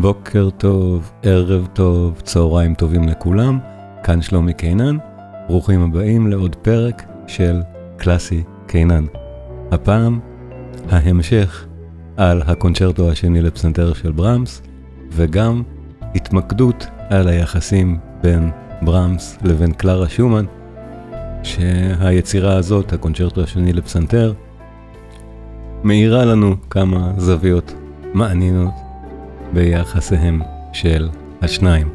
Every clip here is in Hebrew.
בוקר טוב, ערב טוב, צהריים טובים לכולם, כאן שלומי קינן, ברוכים הבאים לעוד פרק של קלאסי קינן. הפעם, ההמשך על הקונצ'רטו השני לפסנתר של ברמס, וגם התמקדות על היחסים בין ברמס לבין קלרה שומן, שהיצירה הזאת, הקונצ'רטו השני לפסנתר, מאירה לנו כמה זוויות מעניינות ביחסיהם של השניים.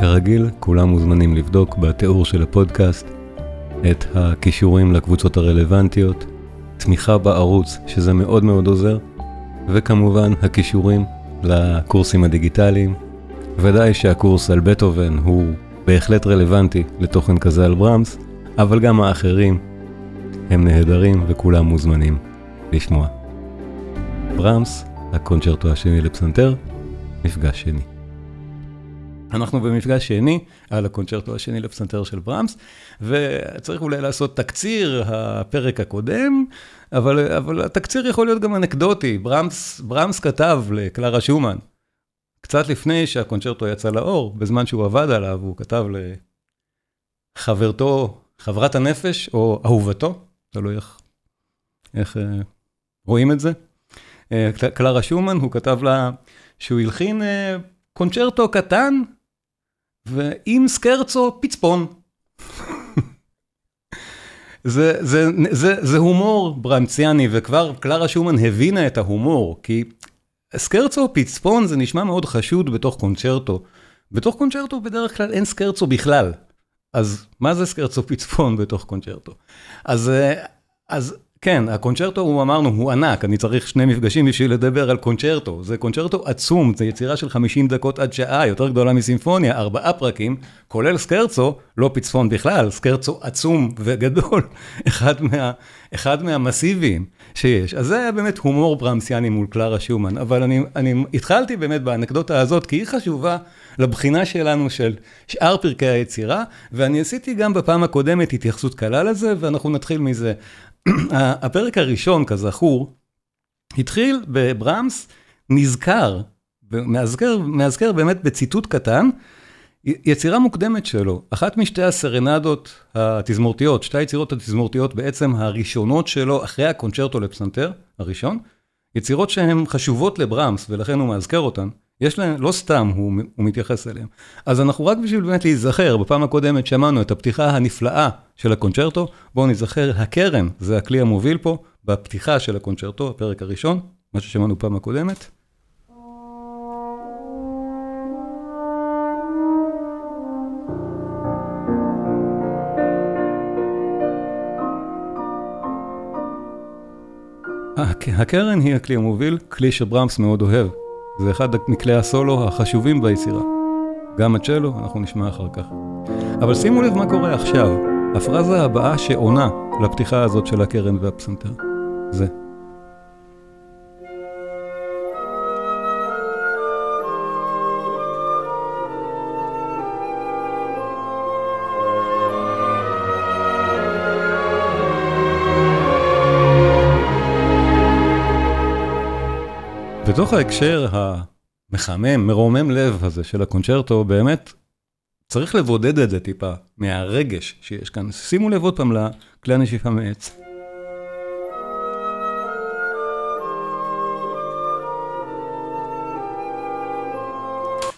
כרגיל, כולם מוזמנים לבדוק בתיאור של הפודקאסט את הכישורים לקבוצות הרלוונטיות, תמיכה בערוץ, שזה מאוד מאוד עוזר, וכמובן הכישורים לקורסים הדיגיטליים. ודאי שהקורס על בטהובן הוא בהחלט רלוונטי לתוכן כזה על ברמס, אבל גם האחרים הם נהדרים וכולם מוזמנים לשמוע. ברמס, הקונצ'רטו השני לפסנתר, מפגש שני. אנחנו במפגש שני על הקונצ'רטו השני לפסנתר של ברמס, וצריך אולי לעשות תקציר הפרק הקודם, אבל, אבל התקציר יכול להיות גם אנקדוטי. ברמס, ברמס כתב לקלרה שומן, קצת לפני שהקונצ'רטו יצא לאור, בזמן שהוא עבד עליו, הוא כתב לחברתו, חברת הנפש, או אהובתו, תלוי איך, איך אה, רואים את זה. אה, קלרה שומן, הוא כתב לה שהוא הלחין אה, קונצ'רטו קטן, ועם סקרצו פצפון. זה, זה, זה, זה הומור ברמציאני, וכבר קלרה שומן הבינה את ההומור, כי סקרצו פצפון זה נשמע מאוד חשוד בתוך קונצ'רטו. בתוך קונצ'רטו בדרך כלל אין סקרצו בכלל. אז מה זה סקרצו פצפון בתוך קונצ'רטו? אז, אה, אז כן, הקונצ'רטו, הוא אמרנו, הוא ענק, אני צריך שני מפגשים בשביל לדבר על קונצ'רטו. זה קונצ'רטו עצום, זה יצירה של 50 דקות עד שעה, יותר גדולה מסימפוניה, ארבעה פרקים, כולל סקרצו, לא פצפון בכלל, סקרצו עצום וגדול, אחד, מה, אחד מהמסיביים שיש. אז זה היה באמת הומור ברמסיאני מול קלרה שומן, אבל אני, אני התחלתי באמת באנקדוטה הזאת, כי היא חשובה לבחינה שלנו של שאר פרקי היצירה, ואני עשיתי גם בפעם הקודמת התייחסות קלה לזה, ואנחנו נתחיל מזה. הפרק הראשון, כזכור, התחיל בברמס נזכר, מאזכר, מאזכר באמת בציטוט קטן, יצירה מוקדמת שלו, אחת משתי הסרנדות התזמורתיות, שתי היצירות התזמורתיות בעצם הראשונות שלו אחרי הקונצ'רטו לפסנתר, הראשון, יצירות שהן חשובות לברמס ולכן הוא מאזכר אותן, יש להם, לא סתם הוא, הוא מתייחס אליהם. אז אנחנו רק בשביל באמת להיזכר, בפעם הקודמת שמענו את הפתיחה הנפלאה של הקונצ'רטו, בואו נזכר, הקרן זה הכלי המוביל פה, בפתיחה של הקונצ'רטו, הפרק הראשון, מה ששמענו פעם הקודמת. הקרן היא הכלי המוביל, כלי שברמס מאוד אוהב. זה אחד מכלי הסולו החשובים ביצירה. גם הצ'לו, אנחנו נשמע אחר כך. אבל שימו לב מה קורה עכשיו. הפרזה הבאה שעונה לפתיחה הזאת של הקרן והפסנתר. זה. בתוך ההקשר המחמם, מרומם לב הזה של הקונצ'רטו, באמת צריך לבודד את זה טיפה מהרגש שיש כאן. שימו לב עוד פעם לכלי הנשיפה מעץ.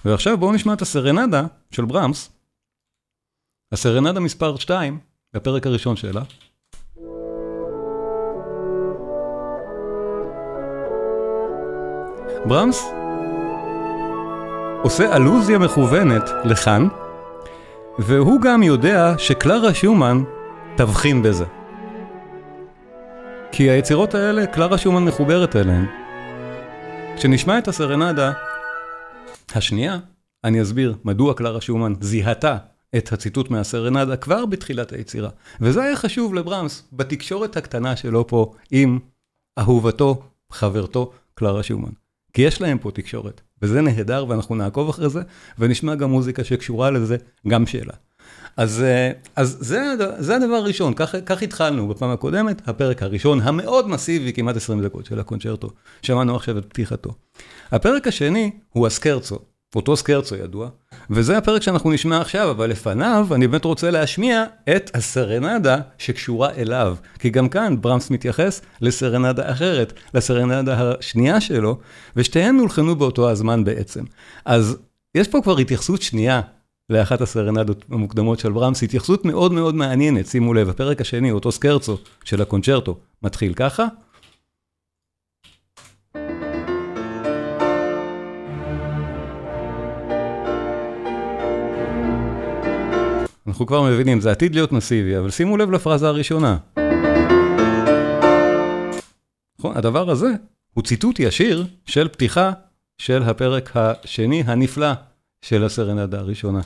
ועכשיו בואו נשמע את הסרנדה של ברמס, הסרנדה מספר 2, בפרק הראשון שלה. ברמס עושה אלוזיה מכוונת לכאן, והוא גם יודע שקלרה שומן תבחין בזה. כי היצירות האלה, קלרה שומן מחוברת אליהן. כשנשמע את הסרנדה השנייה, אני אסביר מדוע קלרה שומן זיהתה את הציטוט מהסרנדה כבר בתחילת היצירה. וזה היה חשוב לברמס בתקשורת הקטנה שלו פה עם אהובתו, חברתו, קלרה שומן. כי יש להם פה תקשורת, וזה נהדר, ואנחנו נעקוב אחרי זה, ונשמע גם מוזיקה שקשורה לזה, גם שאלה. אז, אה, אז זה, זה הדבר הראשון, כך, כך התחלנו בפעם הקודמת, הפרק הראשון, המאוד מסיבי, כמעט 20 דקות של הקונצ'רטו, שמענו עכשיו את פתיחתו. הפרק השני הוא הסקרצו, אותו סקרצו ידוע, וזה הפרק שאנחנו נשמע עכשיו, אבל לפניו אני באמת רוצה להשמיע את הסרנדה שקשורה אליו, כי גם כאן ברמס מתייחס לסרנדה אחרת, לסרנדה השנייה שלו, ושתיהן הולחנו באותו הזמן בעצם. אז יש פה כבר התייחסות שנייה לאחת הסרנדות המוקדמות של ברמס, התייחסות מאוד מאוד מעניינת, שימו לב, הפרק השני, אותו סקרצו של הקונצ'רטו, מתחיל ככה. אנחנו כבר מבינים, זה עתיד להיות מסיבי, אבל שימו לב לפרזה הראשונה. נכון, הדבר הזה הוא ציטוט ישיר של פתיחה של הפרק השני הנפלא של הסרנדה הראשונה.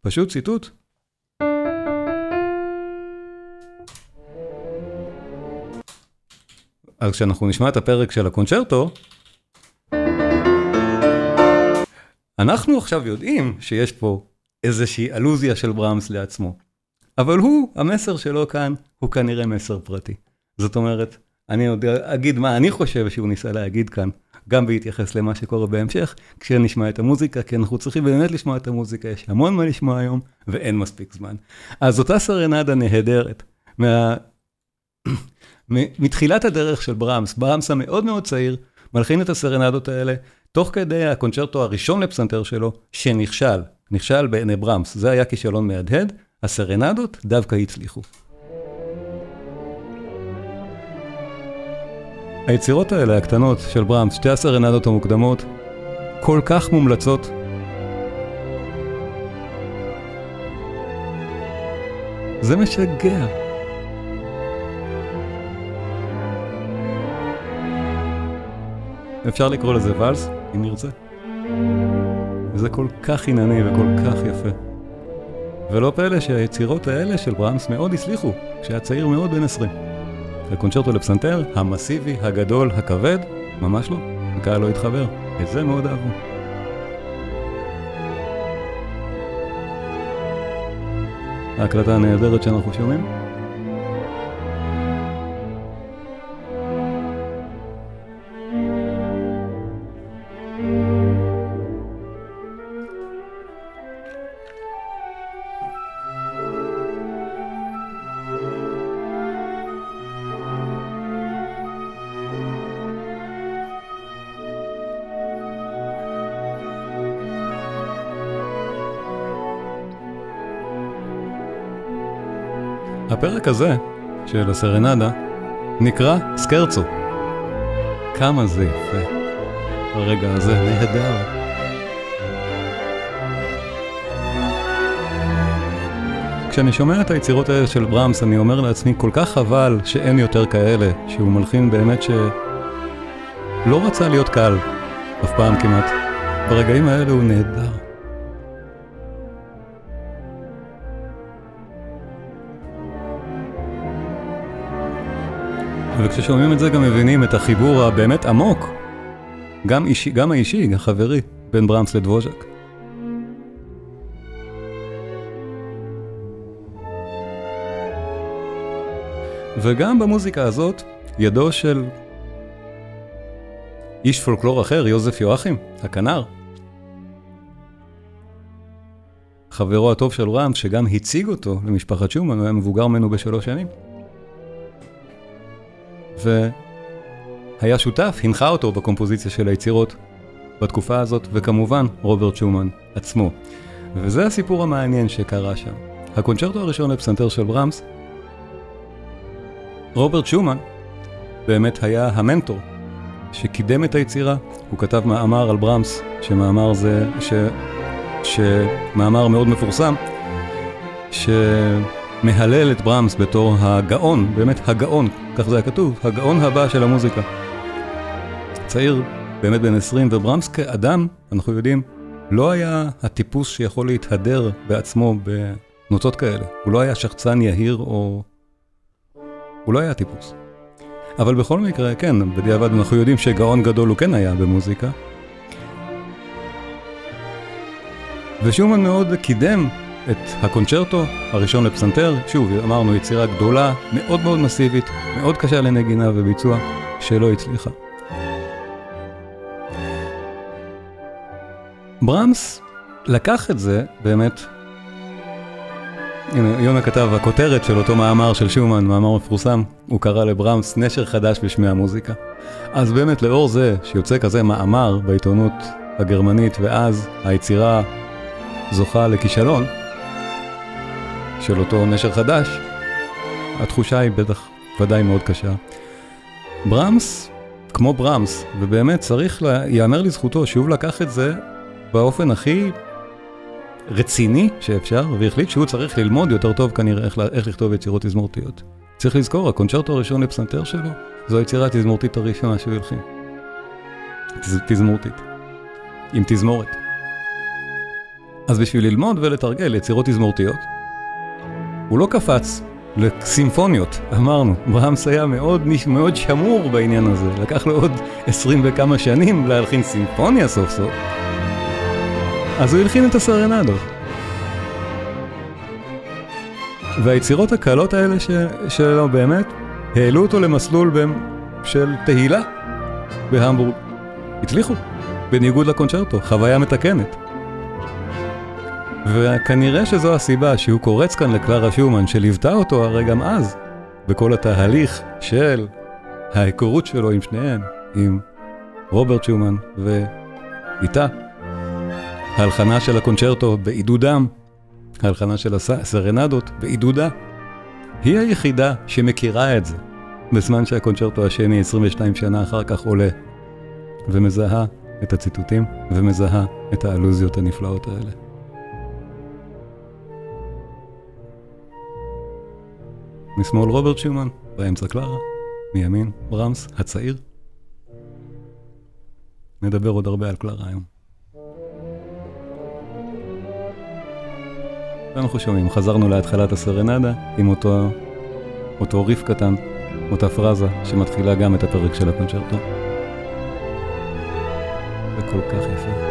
פשוט ציטוט. אז כשאנחנו נשמע את הפרק של הקונצ'רטו, אנחנו עכשיו יודעים שיש פה איזושהי אלוזיה של ברמס לעצמו. אבל הוא, המסר שלו כאן, הוא כנראה מסר פרטי. זאת אומרת, אני עוד אגיד מה אני חושב שהוא ניסה להגיד כאן, גם בהתייחס למה שקורה בהמשך, כשנשמע את המוזיקה, כי אנחנו צריכים באמת לשמוע את המוזיקה, יש המון מה לשמוע היום, ואין מספיק זמן. אז אותה סרנדה נהדרת, מה... מתחילת הדרך של ברמס, ברמס המאוד מאוד צעיר, מלחין את הסרנדות האלה, תוך כדי הקונצ'רטו הראשון לפסנתר שלו, שנכשל, נכשל בעיני ברמס, זה היה כישלון מהדהד, הסרנדות דווקא הצליחו. היצירות האלה, הקטנות, של ברמס, שתי הסרנדות המוקדמות, כל כך מומלצות. זה משגע. אפשר לקרוא לזה ואלס, אם נרצה. וזה כל כך ענייני וכל כך יפה. ולא פלא שהיצירות האלה של ברמס מאוד הצליחו, כשהיה צעיר מאוד בן 20. וקונצ'רטו לפסנתר, המסיבי, הגדול, הכבד, ממש לא, הקהל לא התחבר, את זה מאוד אהבו. ההקלטה הנהדרת שאנחנו שומעים. הפרק הזה של הסרנדה נקרא סקרצו. כמה זה יפה. הרגע הזה נהדר. כשאני שומע את היצירות האלה של ברמס, אני אומר לעצמי, כל כך חבל שאין יותר כאלה, שהוא מלחין באמת שלא רצה להיות קל, אף פעם כמעט. ברגעים האלה הוא נהדר. וכששומעים את זה גם מבינים את החיבור הבאמת עמוק, גם, אישי, גם האישי, החברי, בין ברמס לדבוז'ק. וגם במוזיקה הזאת, ידו של איש פולקלור אחר, יוזף יואכים, הכנר. חברו הטוב של רמס, שגם הציג אותו למשפחת שומן, הוא היה מבוגר ממנו בשלוש שנים. והיה שותף, הנחה אותו בקומפוזיציה של היצירות בתקופה הזאת, וכמובן רוברט שומן עצמו. וזה הסיפור המעניין שקרה שם. הקונצ'רטו הראשון לפסנתר של ברמס, רוברט שומן באמת היה המנטור שקידם את היצירה, הוא כתב מאמר על ברמס, שמאמר זה, ש... שמאמר מאוד מפורסם, ש... מהלל את ברמס בתור הגאון, באמת הגאון, כך זה היה כתוב, הגאון הבא של המוזיקה. צעיר, באמת בן 20, וברמס כאדם, אנחנו יודעים, לא היה הטיפוס שיכול להתהדר בעצמו בנוצות כאלה. הוא לא היה שחצן יהיר או... הוא לא היה טיפוס. אבל בכל מקרה, כן, בדיעבד אנחנו יודעים שגאון גדול הוא כן היה במוזיקה. ושומן מאוד קידם את הקונצ'רטו, הראשון לפסנתר, שוב, אמרנו יצירה גדולה, מאוד מאוד מסיבית, מאוד קשה לנגינה וביצוע, שלא הצליחה. ברמס לקח את זה, באמת, הנה, יונה כתב, הכותרת של אותו מאמר של שומן, מאמר מפורסם, הוא קרא לברמס נשר חדש בשמי המוזיקה. אז באמת, לאור זה שיוצא כזה מאמר בעיתונות הגרמנית, ואז היצירה זוכה לכישלון, של אותו נשר חדש, התחושה היא בטח ודאי מאוד קשה. ברמס, כמו ברמס, ובאמת צריך להיאמר לזכותו שהוא לקח את זה באופן הכי רציני שאפשר, והחליט שהוא צריך ללמוד יותר טוב כנראה איך, איך לכתוב יצירות תזמורתיות. צריך לזכור, הקונצ'רטו הראשון לפסנתר שלו, זו היצירה התזמורתית הראשונה שהוא הלחין. תז, תזמורתית. עם תזמורת. אז בשביל ללמוד ולתרגל יצירות תזמורתיות, הוא לא קפץ לסימפוניות, אמרנו, ברמס היה מאוד, מאוד שמור בעניין הזה, לקח לו עוד עשרים וכמה שנים להלחין סימפוניה סוף סוף. אז הוא הלחין את הסרנדות. והיצירות הקלות האלה ש... שלו באמת, העלו אותו למסלול ב... של תהילה בהמבורג. הצליחו, בניגוד לקונצ'רטו, חוויה מתקנת. וכנראה שזו הסיבה שהוא קורץ כאן לקלרה שומן, שליוותה אותו הרי גם אז, בכל התהליך של ההיכרות שלו עם שניהם, עם רוברט שומן ואיתה. ההלחנה של הקונצ'רטו בעידודם, ההלחנה של הסרנדות בעידודה, היא היחידה שמכירה את זה, בזמן שהקונצ'רטו השני 22 שנה אחר כך עולה, ומזהה את הציטוטים ומזהה את האלוזיות הנפלאות האלה. משמאל רוברט שומן, באמצע קלרה, מימין ברמס הצעיר. נדבר עוד הרבה על קלרה היום. ואנחנו שומעים, חזרנו להתחלת הסרנדה עם אותו, אותו ריף קטן, אותה פרזה שמתחילה גם את הפרק של הקונצ'רטו. זה כל כך יפה.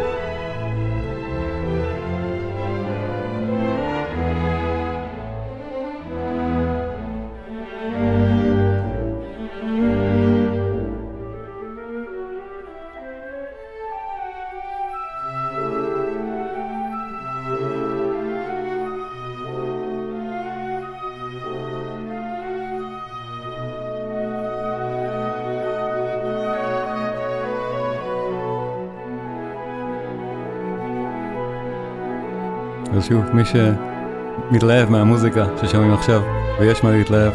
שוב, מי שמתלהב מהמוזיקה ששומעים עכשיו, ויש מה להתלהב,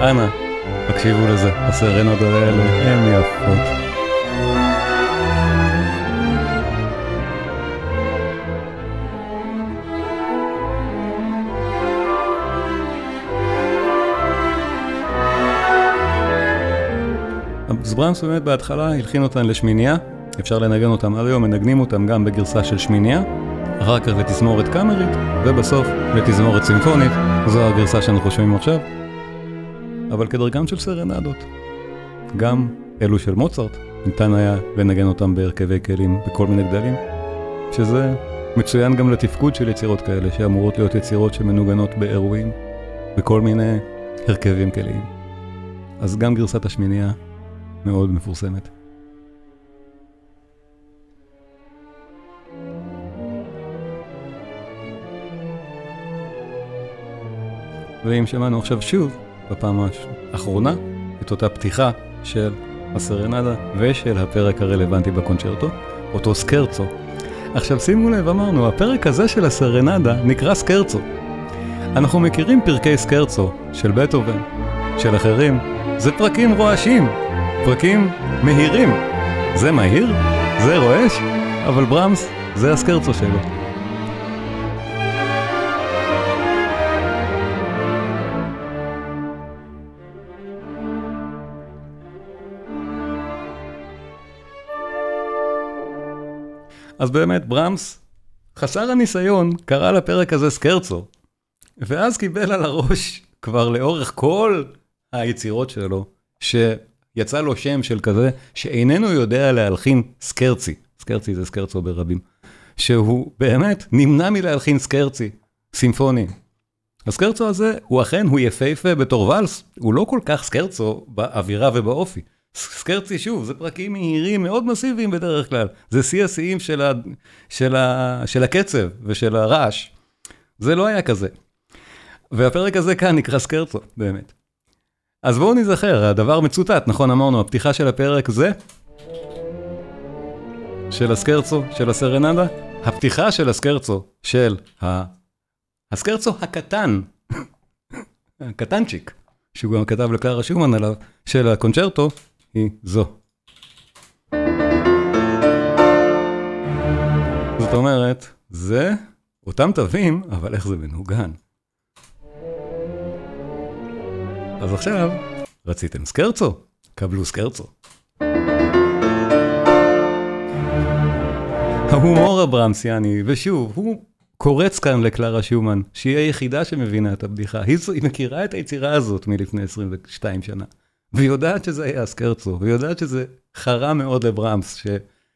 אנא, תקשיבו לזה, הסרנות האלה הן יפות. אז ברמס באמת בהתחלה הלחין אותן לשמינייה, אפשר לנגן אותם עד היום, מנגנים אותם גם בגרסה של שמינייה. אחר כך לתזמורת קאמרית, ובסוף לתזמורת סימפונית, זו הגרסה שאנחנו שומעים עכשיו. אבל כדרכם של סרנדות, גם אלו של מוצרט, ניתן היה לנגן אותם בהרכבי כלים בכל מיני גדלים, שזה מצוין גם לתפקוד של יצירות כאלה, שאמורות להיות יצירות שמנוגנות באירועים, בכל מיני הרכבים כליים. אז גם גרסת השמינייה מאוד מפורסמת. ואם שמענו עכשיו שוב, בפעם האחרונה, את אותה פתיחה של הסרנדה ושל הפרק הרלוונטי בקונצ'רטו, אותו סקרצו. עכשיו שימו לב, אמרנו, הפרק הזה של הסרנדה נקרא סקרצו. אנחנו מכירים פרקי סקרצו של בטהובן, של אחרים, זה פרקים רועשים, פרקים מהירים. זה מהיר? זה רועש? אבל ברמס, זה הסקרצו שלו. אז באמת ברמס, חסר הניסיון, קרא לפרק הזה סקרצו, ואז קיבל על הראש כבר לאורך כל היצירות שלו, שיצא לו שם של כזה שאיננו יודע להלחין סקרצי, סקרצי זה סקרצו ברבים, שהוא באמת נמנע מלהלחין סקרצי, סימפוני. הסקרצו הזה הוא אכן, הוא יפהפה בתור ואלס, הוא לא כל כך סקרצו באווירה ובאופי. סקרצי, שוב, זה פרקים מהירים מאוד מסיביים בדרך כלל. זה שיא השיאים של, ה, של, ה, של הקצב ושל הרעש. זה לא היה כזה. והפרק הזה כאן נקרא סקרצו, באמת. אז בואו נזכר, הדבר מצוטט, נכון אמרנו, הפתיחה של הפרק זה של הסקרצו, של הסרנדה, הפתיחה של הסקרצו, של ה... הסקרצו הקטן, הקטנצ'יק, שהוא גם כתב לקלרה שומן עליו, של הקונצ'רטו, היא זו. זאת אומרת, זה אותם תווים, אבל איך זה מנוגן. אז עכשיו, רציתם סקרצו? קבלו סקרצו. ההומור הברמסיאני, ושוב, הוא קורץ כאן לקלרה שומן, שהיא היחידה שמבינה את הבדיחה. היא, היא מכירה את היצירה הזאת מלפני 22 שנה, והיא יודעת שזה היה הסקרצו, והיא יודעת שזה חרה מאוד לברמס,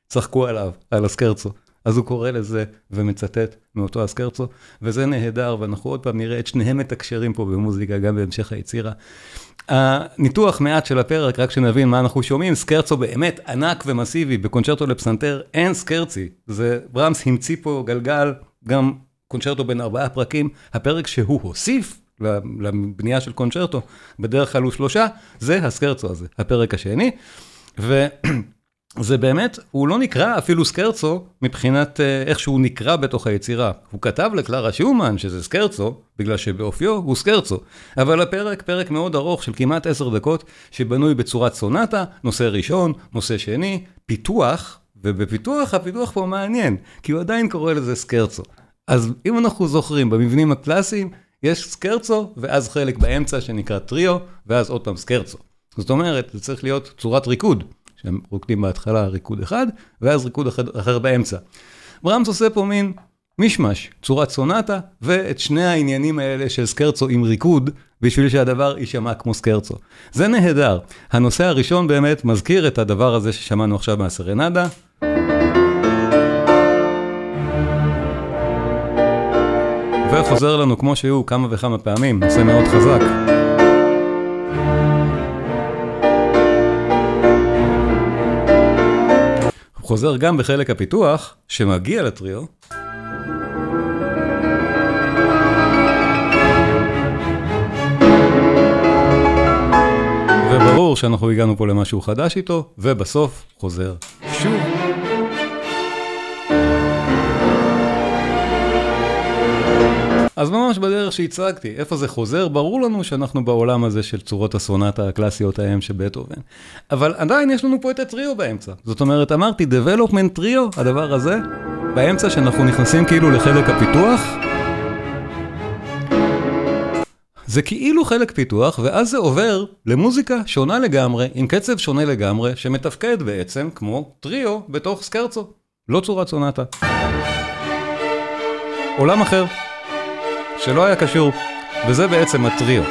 שצחקו עליו, על הסקרצו. אז הוא קורא לזה ומצטט מאותו הסקרצו, וזה נהדר, ואנחנו עוד פעם נראה את שניהם מתקשרים פה במוזיקה, גם בהמשך היצירה. הניתוח מעט של הפרק, רק שנבין מה אנחנו שומעים, סקרצו באמת ענק ומסיבי, בקונצ'רטו לפסנתר אין סקרצי, זה ברמס המציא פה גלגל, גם קונצ'רטו בין ארבעה פרקים, הפרק שהוא הוסיף לבנייה של קונצ'רטו, בדרך כלל הוא שלושה, זה הסקרצו הזה, הפרק השני. ו... זה באמת, הוא לא נקרא אפילו סקרצו מבחינת איך שהוא נקרא בתוך היצירה. הוא כתב לקלרה שומן שזה סקרצו, בגלל שבאופיו הוא סקרצו. אבל הפרק, פרק מאוד ארוך של כמעט עשר דקות, שבנוי בצורת סונטה, נושא ראשון, נושא שני, פיתוח, ובפיתוח הפיתוח פה מעניין, כי הוא עדיין קורא לזה סקרצו. אז אם אנחנו זוכרים, במבנים הקלאסיים, יש סקרצו, ואז חלק באמצע שנקרא טריו, ואז עוד פעם סקרצו. זאת אומרת, זה צריך להיות צורת ריקוד. שהם רוקדים בהתחלה ריקוד אחד, ואז ריקוד אחר באמצע. ברמס עושה פה מין מישמש, צורת סונטה, ואת שני העניינים האלה של סקרצו עם ריקוד, בשביל שהדבר יישמע כמו סקרצו. זה נהדר. הנושא הראשון באמת מזכיר את הדבר הזה ששמענו עכשיו מהסרנדה. וחוזר לנו כמו שהוא כמה וכמה פעמים, נושא מאוד חזק. חוזר גם בחלק הפיתוח, שמגיע לטריו. וברור שאנחנו הגענו פה למשהו חדש איתו, ובסוף חוזר שוב. אז ממש בדרך שהצגתי, איפה זה חוזר, ברור לנו שאנחנו בעולם הזה של צורות הסונטה הקלאסיות ההם של בטהובן. אבל עדיין יש לנו פה את הטריו באמצע. זאת אומרת, אמרתי, Development טריו, הדבר הזה, באמצע שאנחנו נכנסים כאילו לחלק הפיתוח. זה כאילו חלק פיתוח, ואז זה עובר למוזיקה שונה לגמרי, עם קצב שונה לגמרי, שמתפקד בעצם כמו טריו בתוך סקרצו, לא צורת סונטה. עולם אחר. שלא היה קשור, וזה בעצם הטריו.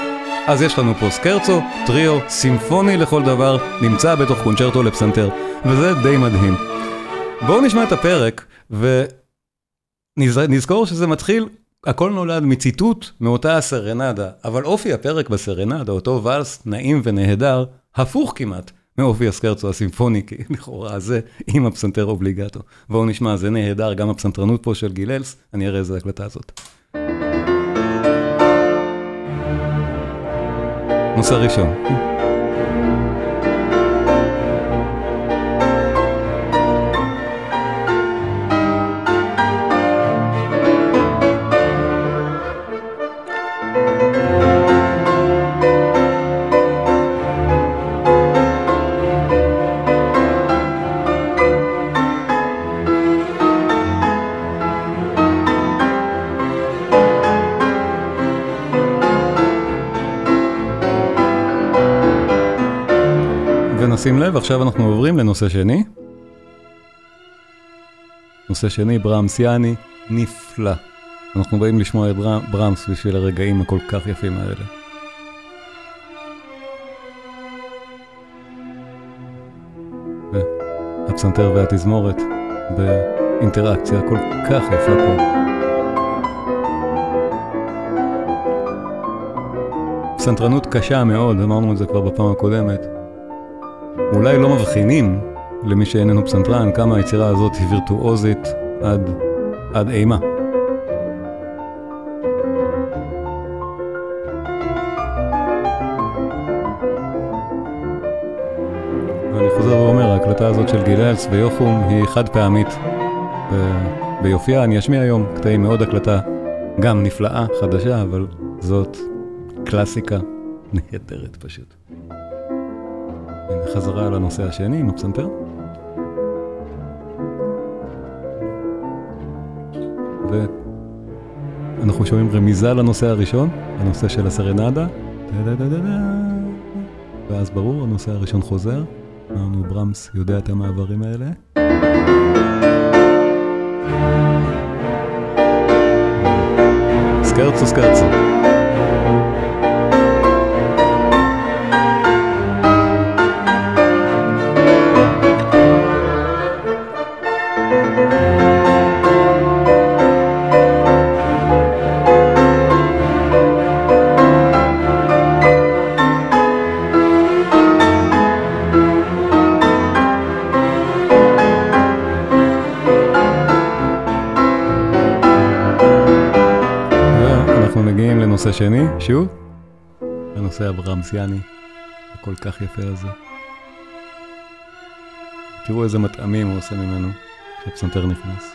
אז יש לנו פה סקרצו, טריו, סימפוני לכל דבר, נמצא בתוך קונצ'רטו לפסנתר, וזה די מדהים. בואו נשמע את הפרק, ונזכור שזה מתחיל, הכל נולד מציטוט מאותה הסרנדה, אבל אופי הפרק בסרנדה, אותו ואלס נעים ונהדר, הפוך כמעט מאופי הסקרצו הסימפוני, כי לכאורה הזה עם הפסנתר אובליגטו. בואו נשמע, זה נהדר, גם הפסנתרנות פה של גיללס, אני אראה איזה הקלטה הזאת. נושא ראשון. שים לב, עכשיו אנחנו עוברים לנושא שני. נושא שני, ברמסיאני, נפלא. אנחנו באים לשמוע את ברמס בשביל הרגעים הכל כך יפים האלה. והפסנתר והתזמורת באינטראקציה כל כך יפה פה. פסנתרנות קשה מאוד, אמרנו את זה כבר בפעם הקודמת. אולי לא מבחינים, למי שאיננו פסנתרן, כמה היצירה הזאת היא וירטואוזית עד, עד אימה. ואני חוזר ואומר, ההקלטה הזאת של גיללס ויוחום היא חד פעמית ביופייה. אני אשמיע היום קטעים מאוד הקלטה, גם נפלאה, חדשה, אבל זאת קלאסיקה נהדרת פשוט. חזרה לנושא השני עם הפסנתר. ואנחנו שומעים רמיזה לנושא הראשון, הנושא של הסרנדה. ואז ברור, הנושא הראשון חוזר. אמרנו, ברמס יודע את המעברים האלה. סקרצו סקרצו. נושא שני, שוב, הנושא הברמסיאני, הכל כך יפה הזה. תראו איזה מטעמים הוא עושה ממנו כשהפסנתר נכנס.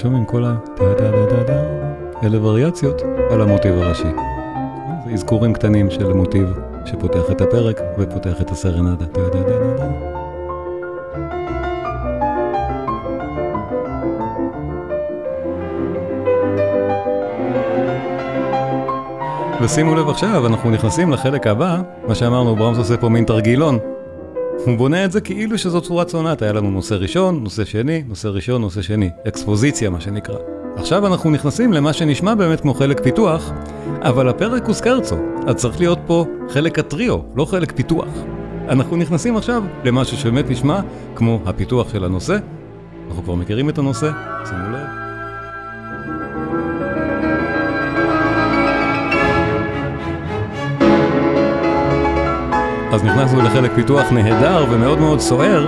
שומעים כל ה... אלה וריאציות על המוטיב הראשי. זה אזכורים קטנים של מוטיב שפותח את הפרק ופותח את הסרנדה. ושימו לב עכשיו, אנחנו נכנסים לחלק הבא, מה שאמרנו, ברמס עושה פה מין תרגילון. הוא בונה את זה כאילו שזו צורת סונטה, היה לנו נושא ראשון, נושא שני, נושא ראשון, נושא שני, אקספוזיציה מה שנקרא. עכשיו אנחנו נכנסים למה שנשמע באמת כמו חלק פיתוח, אבל הפרק הוא סקרצו, אז צריך להיות פה חלק הטריו, לא חלק פיתוח. אנחנו נכנסים עכשיו למשהו שבאמת נשמע כמו הפיתוח של הנושא, אנחנו כבר מכירים את הנושא, שימו לב. אז נכנסנו לחלק פיתוח נהדר ומאוד מאוד סוער,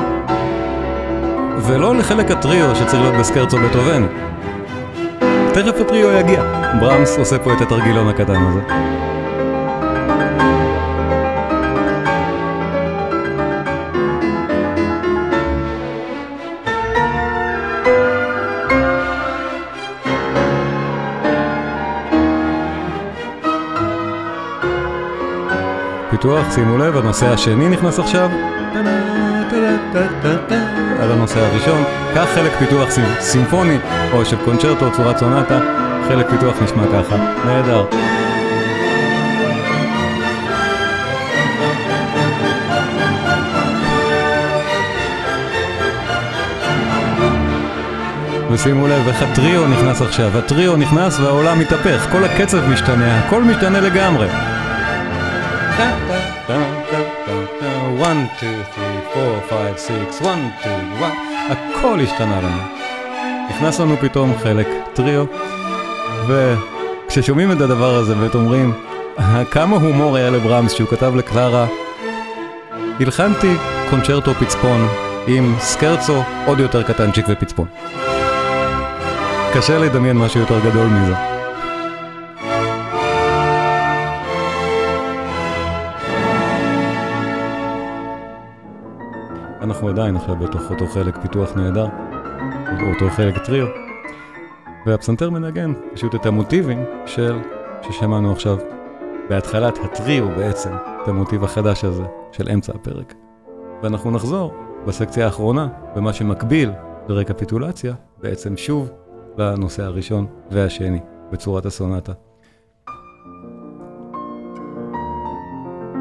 ולא לחלק הטריו שצריך להיות בסקרצו בטובן. תכף הטריו יגיע. ברמס עושה פה את התרגילון הקטן הזה. פיתוח, שימו לב, הנושא השני נכנס עכשיו. על הנושא הראשון. כך חלק פיתוח סימפוני, או של קונצ'רטו, צורת סונטה, חלק פיתוח נשמע ככה. נהדר. ושימו לב איך הטריו נכנס עכשיו, הטריו נכנס והעולם מתהפך, כל הקצב משתנה, הכל משתנה לגמרי. 1, 2, 3, 4, 5, 6, 1, 2, 1, הכל השתנה לנו. נכנס לנו פתאום חלק טריו, וכששומעים את הדבר הזה ואת אומרים, כמה הומור היה לברמס שהוא כתב לקלרה, הלחנתי קונצ'רטו פצפון עם סקרצו עוד יותר קטנצ'יק ופצפון. קשה לדמיין משהו יותר גדול מזה. אנחנו עדיין עכשיו בתוך אותו חלק פיתוח נהדר, אותו חלק טריו, והפסנתר מנגן פשוט את המוטיבים של, ששמענו עכשיו, בהתחלת הטריו בעצם, את המוטיב החדש הזה של אמצע הפרק. ואנחנו נחזור בסקציה האחרונה, במה שמקביל לרקפיטולציה, בעצם שוב לנושא הראשון והשני, בצורת הסונטה.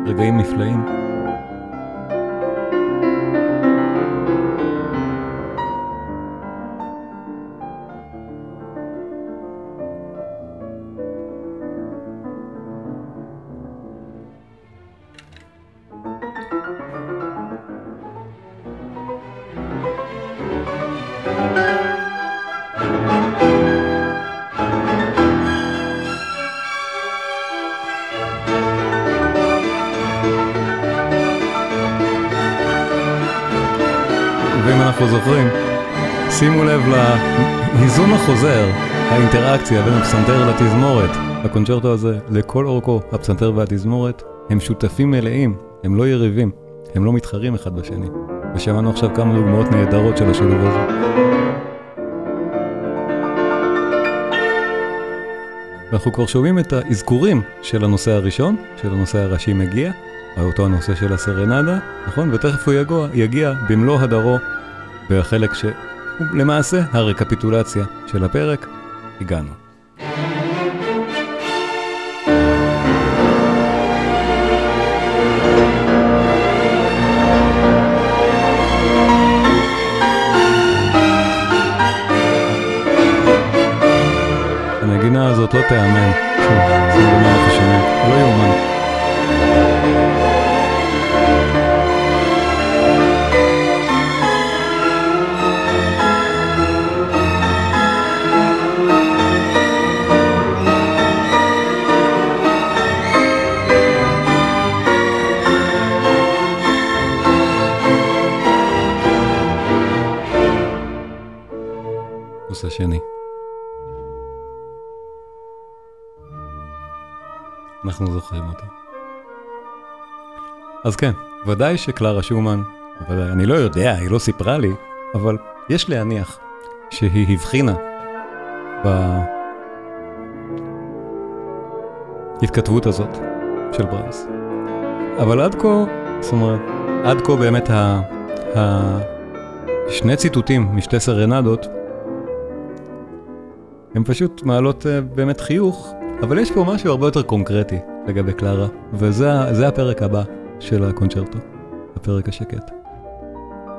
רגעים נפלאים. לב להיזון החוזר, האינטראקציה בין הפסנתר לתזמורת. הקונצ'רטו הזה, לכל אורכו, הפסנתר והתזמורת, הם שותפים מלאים, הם לא יריבים, הם לא מתחרים אחד בשני. ושמענו עכשיו כמה דוגמאות נהדרות של השילוב הזה. ואנחנו כבר שומעים את האזכורים של הנושא הראשון, של הנושא הראשי מגיע, אותו הנושא של הסרנדה, נכון? ותכף הוא יגוע, יגיע במלוא הדרו בחלק שהוא למעשה הרקפיטולציה של הפרק, הגענו. הנגינה הזאת לא תיאמן, שוב, מה אנחנו שומעים, לא יאומן. נושא שני. אנחנו זוכרים אותו. אז כן, ודאי שקלרה שומן, ודאי, אני לא יודע, היא לא סיפרה לי, אבל יש להניח שהיא הבחינה בהתכתבות הזאת של ברמס. אבל עד כה, זאת אומרת, עד כה באמת ה... ה... שני ציטוטים משתי סרנדות, הן פשוט מעלות uh, באמת חיוך, אבל יש פה משהו הרבה יותר קונקרטי לגבי קלרה, וזה הפרק הבא של הקונצ'רטו, הפרק השקט,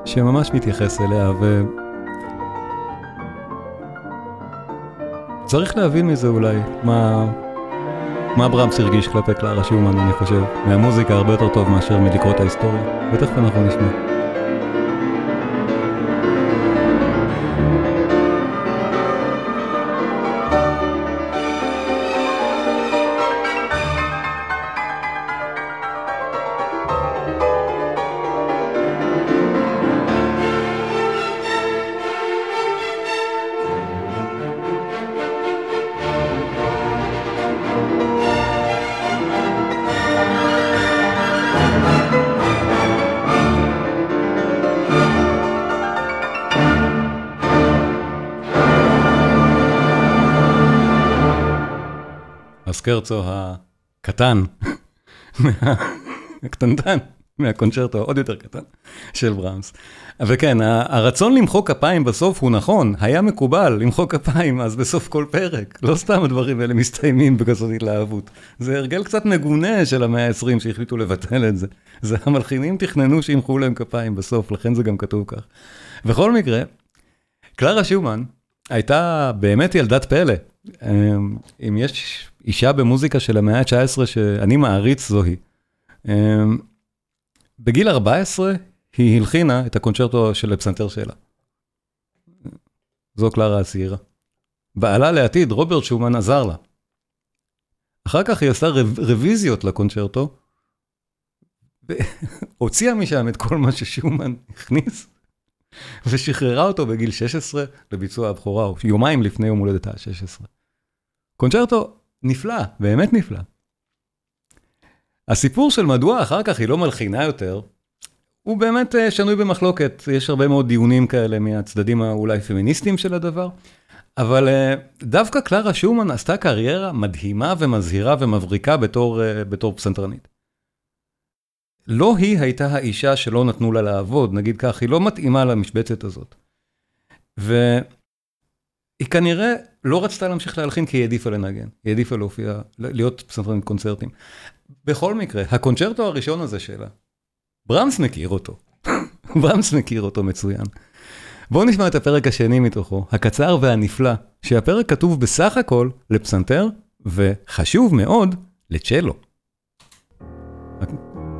שממש מתייחס אליה, ו... צריך להבין מזה אולי, מה, מה ברמס הרגיש כלפי קלרה שומן, אני חושב, מהמוזיקה הרבה יותר טוב מאשר מלקרוא את ההיסטוריה, ותכף אנחנו נשמע. הסקרצו הקטן, הקטנטן, מהקונצ'רטו העוד יותר קטן של ברמס. וכן, הרצון למחוא כפיים בסוף הוא נכון, היה מקובל למחוא כפיים אז בסוף כל פרק, לא סתם הדברים האלה מסתיימים בכזאת התלהבות. זה הרגל קצת מגונה של המאה ה-20 שהחליטו לבטל את זה. זה המלחינים תכננו שימחאו להם כפיים בסוף, לכן זה גם כתוב כך. בכל מקרה, קלרה שומן הייתה באמת ילדת פלא. אמ, אם יש אישה במוזיקה של המאה ה-19 שאני מעריץ זוהי. אמ, בגיל 14 היא הלחינה את הקונצ'רטו של הפסנתר שלה. זו קלרה הצעירה. בעלה לעתיד, רוברט שומן, עזר לה. אחר כך היא עשתה רוויזיות לקונצ'רטו, והוציאה משם את כל מה ששומן הכניס, ושחררה אותו בגיל 16 לביצוע הבכורה, יומיים לפני יום הולדת ה-16. קונצ'רטו נפלא, באמת נפלא. הסיפור של מדוע אחר כך היא לא מלחינה יותר, הוא באמת אה, שנוי במחלוקת, יש הרבה מאוד דיונים כאלה מהצדדים האולי פמיניסטיים של הדבר, אבל אה, דווקא קלרה שומן עשתה קריירה מדהימה ומזהירה ומבריקה בתור, אה, בתור פסנתרנית. לא היא הייתה האישה שלא נתנו לה לעבוד, נגיד כך, היא לא מתאימה למשבצת הזאת. ו... היא כנראה לא רצתה להמשיך להלחין כי היא העדיפה לנגן, היא העדיפה להופיע, להיות פסנתרנית קונצרטים. בכל מקרה, הקונצ'רטו הראשון הזה שלה, ברמס מכיר אותו. ברמס מכיר אותו מצוין. בואו נשמע את הפרק השני מתוכו, הקצר והנפלא, שהפרק כתוב בסך הכל לפסנתר, וחשוב מאוד, לצ'לו.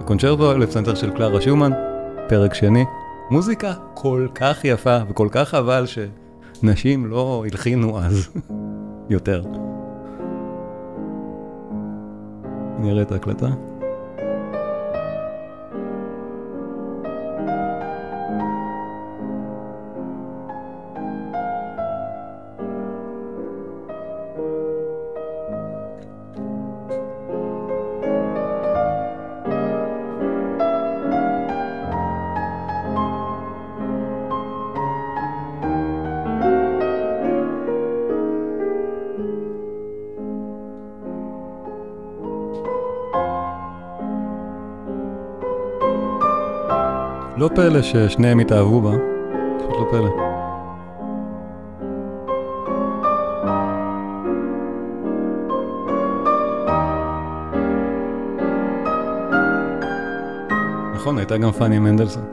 הקונצ'רטו לפסנתר של קלרה שומן, פרק שני, מוזיקה כל כך יפה וכל כך חבל ש... נשים לא הלחינו אז יותר. אני אראה את ההקלטה. לא פלא ששניהם התאהבו בה, פשוט לא פלא. נכון, הייתה גם פאני מנדלסון.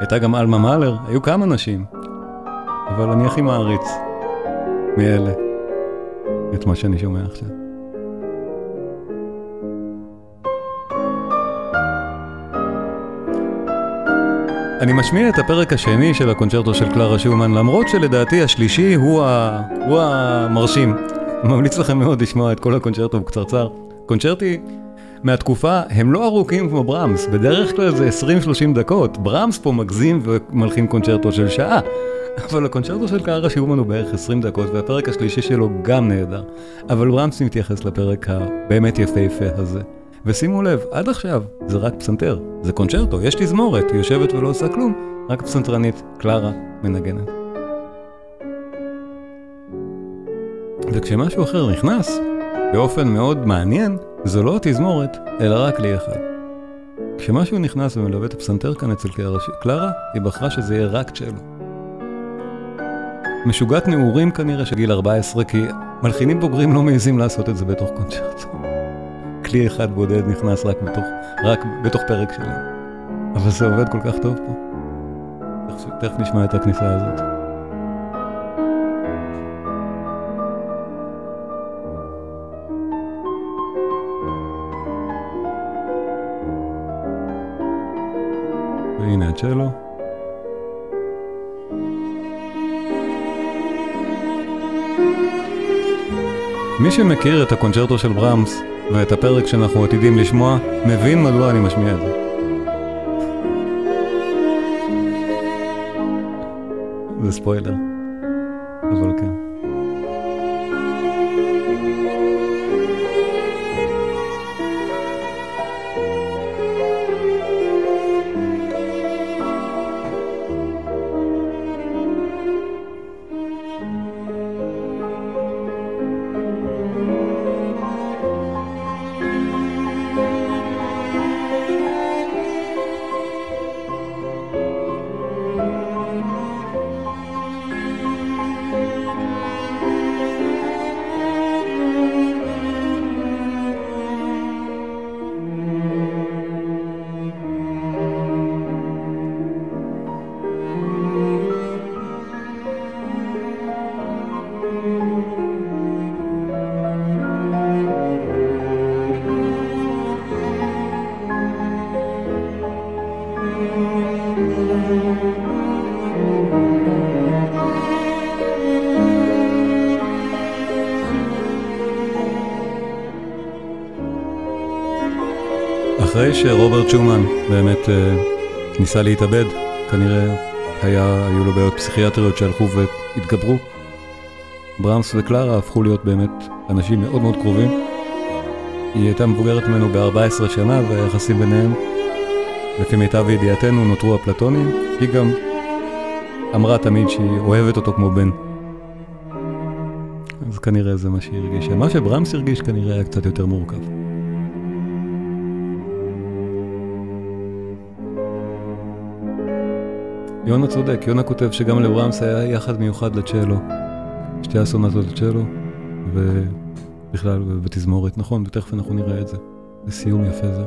הייתה גם אלמה מאלר, היו כמה נשים. אבל אני הכי מעריץ מאלה את מה שאני שומע עכשיו. אני משמיע את הפרק השני של הקונצ'רטו של קלרה שומן, למרות שלדעתי השלישי הוא, ה... הוא המרשים. ממליץ לכם מאוד לשמוע את כל הקונצ'רטו בקצרצר. קונצ'רטי מהתקופה הם לא ארוכים כמו ברמס, בדרך כלל זה 20-30 דקות. ברמס פה מגזים ומלחין קונצ'רטו של שעה. אבל הקונצ'רטו של קלרה שומן הוא בערך 20 דקות, והפרק השלישי שלו גם נהדר. אבל ברמס מתייחס לפרק הבאמת יפהפה הזה. ושימו לב, עד עכשיו זה רק פסנתר, זה קונצ'רטו, יש תזמורת, היא יושבת ולא עושה כלום, רק פסנתרנית, קלרה, מנגנת. וכשמשהו אחר נכנס, באופן מאוד מעניין, זו לא התזמורת, אלא רק כלי אחד. כשמשהו נכנס ומלווה את הפסנתר כאן אצל קלרה, היא בחרה שזה יהיה רק צ'לו. משוגעת נעורים כנראה של גיל 14, כי מלחינים בוגרים לא מעזים לעשות את זה בתוך קונצ'רטו. כלי אחד בודד נכנס רק בתוך, רק בתוך פרק שלהם. אבל זה עובד כל כך טוב פה. תכף נשמע את הכניסה הזאת. והנה הצ'לו. מי שמכיר את הקונצ'רטו של ברמס ואת הפרק שאנחנו עתידים לשמוע, מבין מדוע אני משמיע את זה. זה ספוילר, אבל כן. שרוברט שומן באמת uh, ניסה להתאבד, כנראה היה, היו לו בעיות פסיכיאטריות שהלכו והתגברו. ברמס וקלרה הפכו להיות באמת אנשים מאוד מאוד קרובים. היא הייתה מבוגרת ממנו ב-14 שנה והיחסים ביניהם, לפי מיטב ידיעתנו, נותרו אפלטונים. היא גם אמרה תמיד שהיא אוהבת אותו כמו בן. אז כנראה זה מה שהיא הרגישה. מה שברמס הרגיש כנראה היה קצת יותר מורכב. יונה צודק, יונה כותב שגם לברמס היה יחד מיוחד לצ'לו. שתי אסונטות לצ'לו, ובכלל בתזמורת, נכון, ותכף אנחנו נראה את זה. זה סיום יפה זה.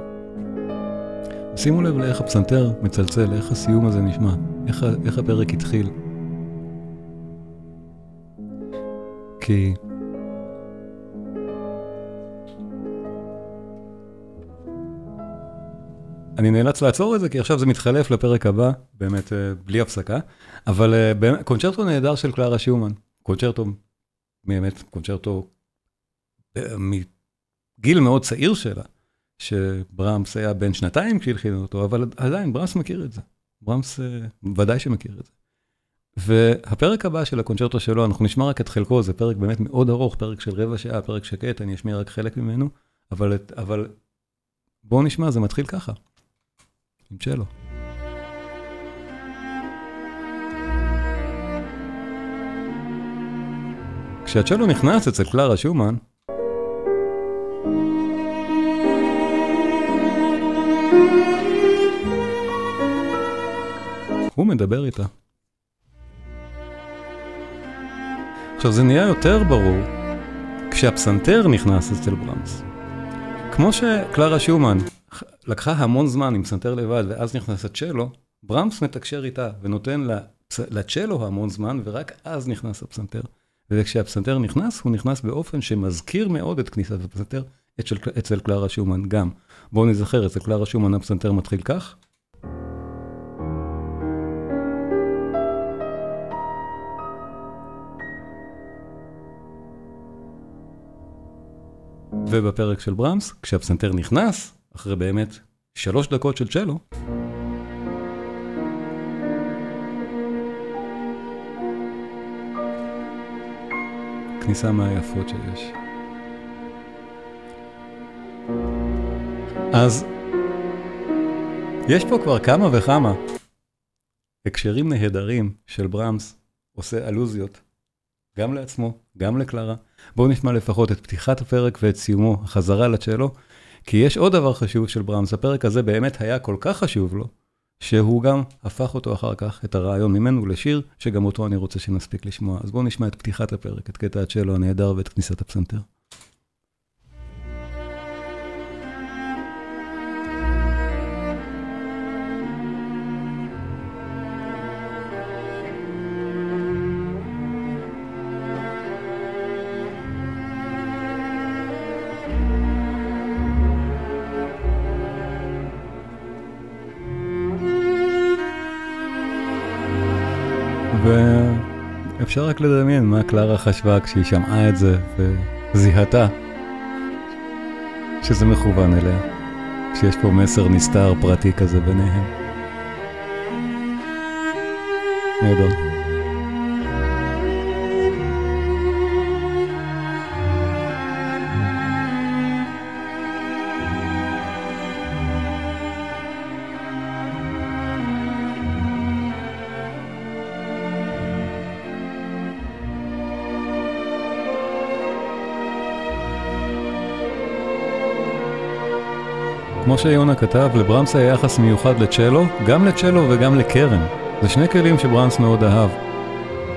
שימו לב לאיך הפסנתר מצלצל, איך הסיום הזה נשמע, איך, איך הפרק התחיל. כי אני נאלץ לעצור את זה, כי עכשיו זה מתחלף לפרק הבא, באמת אה, בלי הפסקה, אבל אה, קונצ'רטו נהדר של קלרה שיומן, קונצ'רטו, באמת קונצ'רטו אה, מגיל מאוד צעיר שלה, שברמס היה בן שנתיים כשהלחינו אותו, אבל עדיין ברמס מכיר את זה, ברמס ודאי שמכיר את זה. והפרק הבא של הקונצ'רטו שלו, אנחנו נשמע רק את חלקו, זה פרק באמת מאוד ארוך, פרק של רבע שעה, פרק שקט, אני אשמיע רק חלק ממנו, אבל, אבל בואו נשמע, זה מתחיל ככה. עם צ'לו. כשהצ'לו נכנס אצל קלרה שומן, הוא מדבר איתה. עכשיו זה נהיה יותר ברור כשהפסנתר נכנס אצל ברמס. כמו שקלרה שומן לקחה המון זמן עם פסנתר לבד ואז נכנס הצ'לו, ברמס מתקשר איתה ונותן לצ'לו המון זמן ורק אז נכנס הפסנתר. וכשהפסנתר נכנס, הוא נכנס באופן שמזכיר מאוד את כניסת הפסנתר אצל, אצל קלרה שומן גם. בואו נזכר, אצל קלרה שומן הפסנתר מתחיל כך. ובפרק של ברמס, כשהפסנתר נכנס, אחרי באמת שלוש דקות של צ'לו, כניסה מהיפות שיש. אז יש פה כבר כמה וכמה הקשרים נהדרים של ברמס עושה אלוזיות, גם לעצמו, גם לקלרה. בואו נשמע לפחות את פתיחת הפרק ואת סיומו, החזרה לצ'לו, כי יש עוד דבר חשוב של ברמס, הפרק הזה באמת היה כל כך חשוב לו, שהוא גם הפך אותו אחר כך, את הרעיון ממנו לשיר, שגם אותו אני רוצה שנספיק לשמוע. אז בואו נשמע את פתיחת הפרק, את קטע הצ'לו הנהדר ואת כניסת הפסנתר. ואפשר רק לדמיין מה קלרה חשבה כשהיא שמעה את זה וזיהתה שזה מכוון אליה, שיש פה מסר נסתר פרטי כזה ביניהם. נהדר. כמו שיונה כתב, לברמס היה יחס מיוחד לצ'לו, גם לצ'לו וגם לקרן. זה שני כלים שברמס מאוד אהב.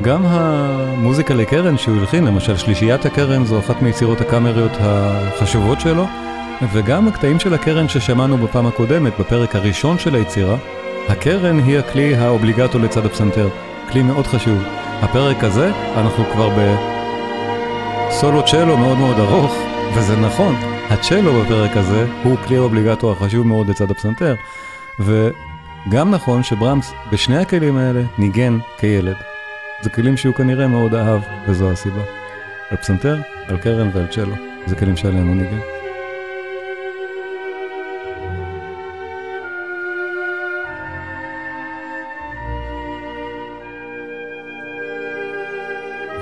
גם המוזיקה לקרן שהוא הלחין, למשל שלישיית הקרן זו אחת מיצירות הקאמריות החשובות שלו, וגם הקטעים של הקרן ששמענו בפעם הקודמת, בפרק הראשון של היצירה, הקרן היא הכלי האובליגטו לצד הפסנתר, כלי מאוד חשוב. הפרק הזה, אנחנו כבר בסולו צ'לו מאוד מאוד ארוך, וזה נכון, הצ'לו בפרק הזה הוא כלי אובליגטו החשוב מאוד לצד הפסנתר, וגם נכון שברמס בשני הכלים האלה ניגן כילד. זה כלים שהוא כנראה מאוד אהב, וזו הסיבה. על פסנתר, על קרן ועל צ'לו. זה כלים שעליהם הוא ניגן.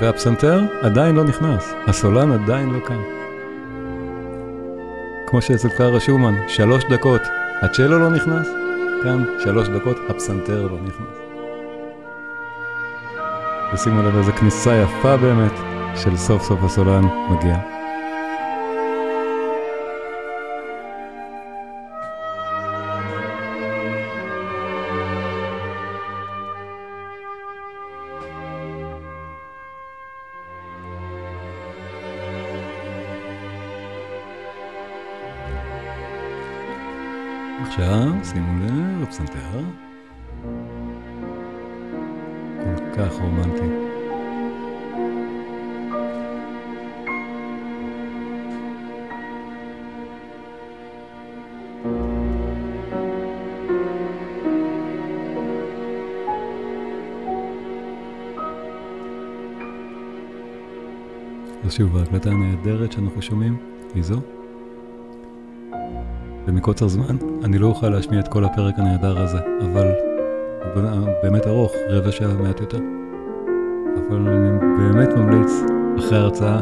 והפסנתר עדיין לא נכנס, הסולן עדיין לא כאן. כמו שאצל קלרה שומן, שלוש דקות, הצ'לו לא נכנס, כאן שלוש דקות, הפסנתר לא נכנס. ושימו לב איזה כניסה יפה באמת, של סוף סוף הסולן מגיע. שימו לב, הפסנתר. כל כך רומנטי. אז שוב, ההקלטה הנהדרת שאנחנו שומעים היא זו. ומקוצר זמן, אני לא אוכל להשמיע את כל הפרק הנהדר הזה, אבל באמת ארוך, רבע שעה מעט יותר. אבל אני באמת ממליץ, אחרי ההרצאה,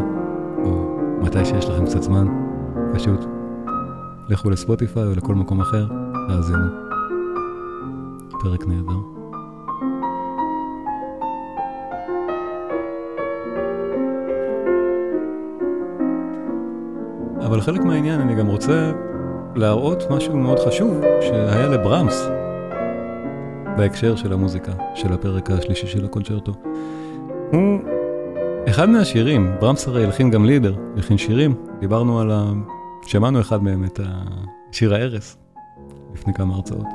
או מתי שיש לכם קצת זמן, פשוט לכו לספוטיפיי או לכל מקום אחר, האזינו. פרק נהדר. אבל חלק מהעניין אני גם רוצה להראות משהו מאוד חשוב שהיה לברמס. בהקשר של המוזיקה, של הפרק השלישי של הקונצ'רטו. הוא אחד מהשירים, ברמס הרי הלחין גם לידר, הלחין שירים, דיברנו על ה... שמענו אחד מהם, את שיר הארס, לפני כמה הרצאות.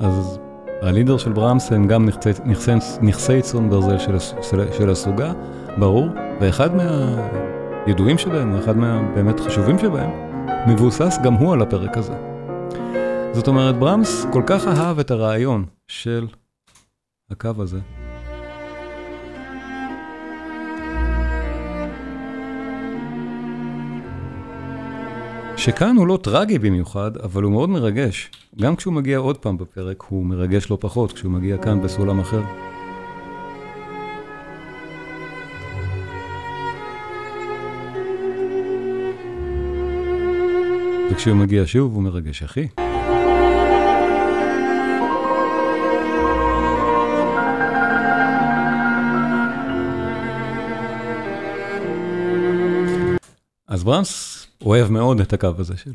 אז הלידר של ברמס הם גם נכסי, נכסי, נכסי צאן ברזל של, של, של הסוגה, ברור, ואחד מהידועים שבהם, אחד מהבאמת חשובים שבהם, מבוסס גם הוא על הפרק הזה. זאת אומרת, ברמס כל כך אהב את הרעיון של הקו הזה. שכאן הוא לא טרגי במיוחד, אבל הוא מאוד מרגש. גם כשהוא מגיע עוד פעם בפרק, הוא מרגש לא פחות, כשהוא מגיע כאן בסולם אחר. וכשהוא מגיע שוב, הוא מרגש הכי. אז ברמס אוהב מאוד את הקו הזה שלו.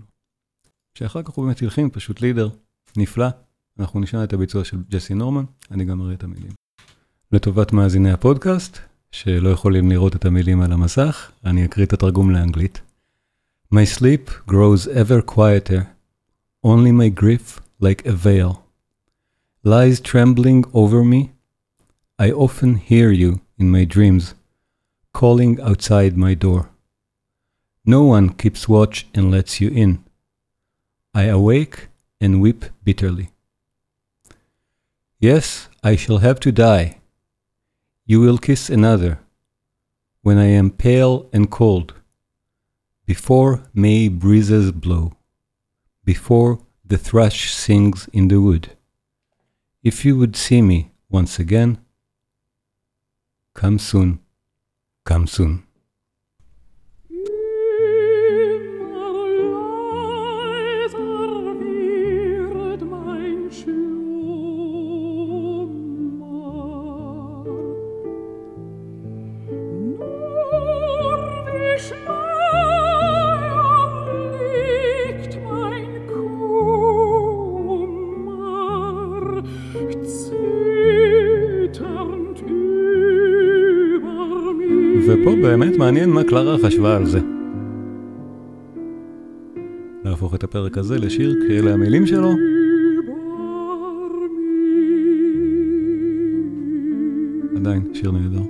שאחר כך הוא באמת הלחין פשוט לידר נפלא. אנחנו נשמע את הביצוע של ג'סי נורמן, אני גם אראה את המילים. לטובת מאזיני הפודקאסט, שלא יכולים לראות את המילים על המסך, אני אקריא את התרגום לאנגלית. My sleep grows ever quieter, only my grief, like a veil, lies trembling over me. I often hear you in my dreams, calling outside my door. No one keeps watch and lets you in. I awake and weep bitterly. Yes, I shall have to die. You will kiss another when I am pale and cold before May breezes blow, before the thrush sings in the wood. If you would see me once again, come soon, come soon. חשבה על זה. להפוך את הפרק הזה לשיר כאלה המילים שלו. עדיין, שיר נהדר.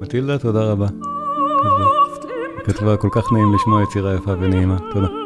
מטילדה, תודה רבה. כתבה כל כך נעים לשמוע יצירה יפה ונעימה. תודה.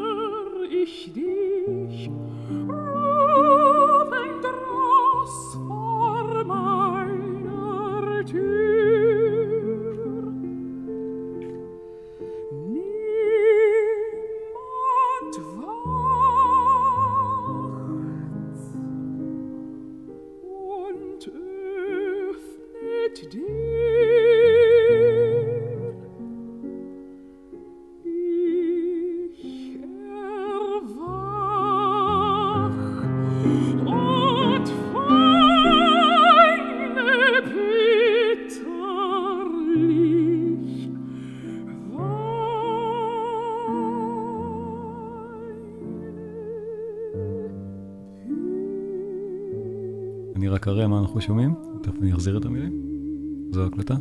אנחנו שומעים, תכף אני אחזיר את המילים, זו הקלטה.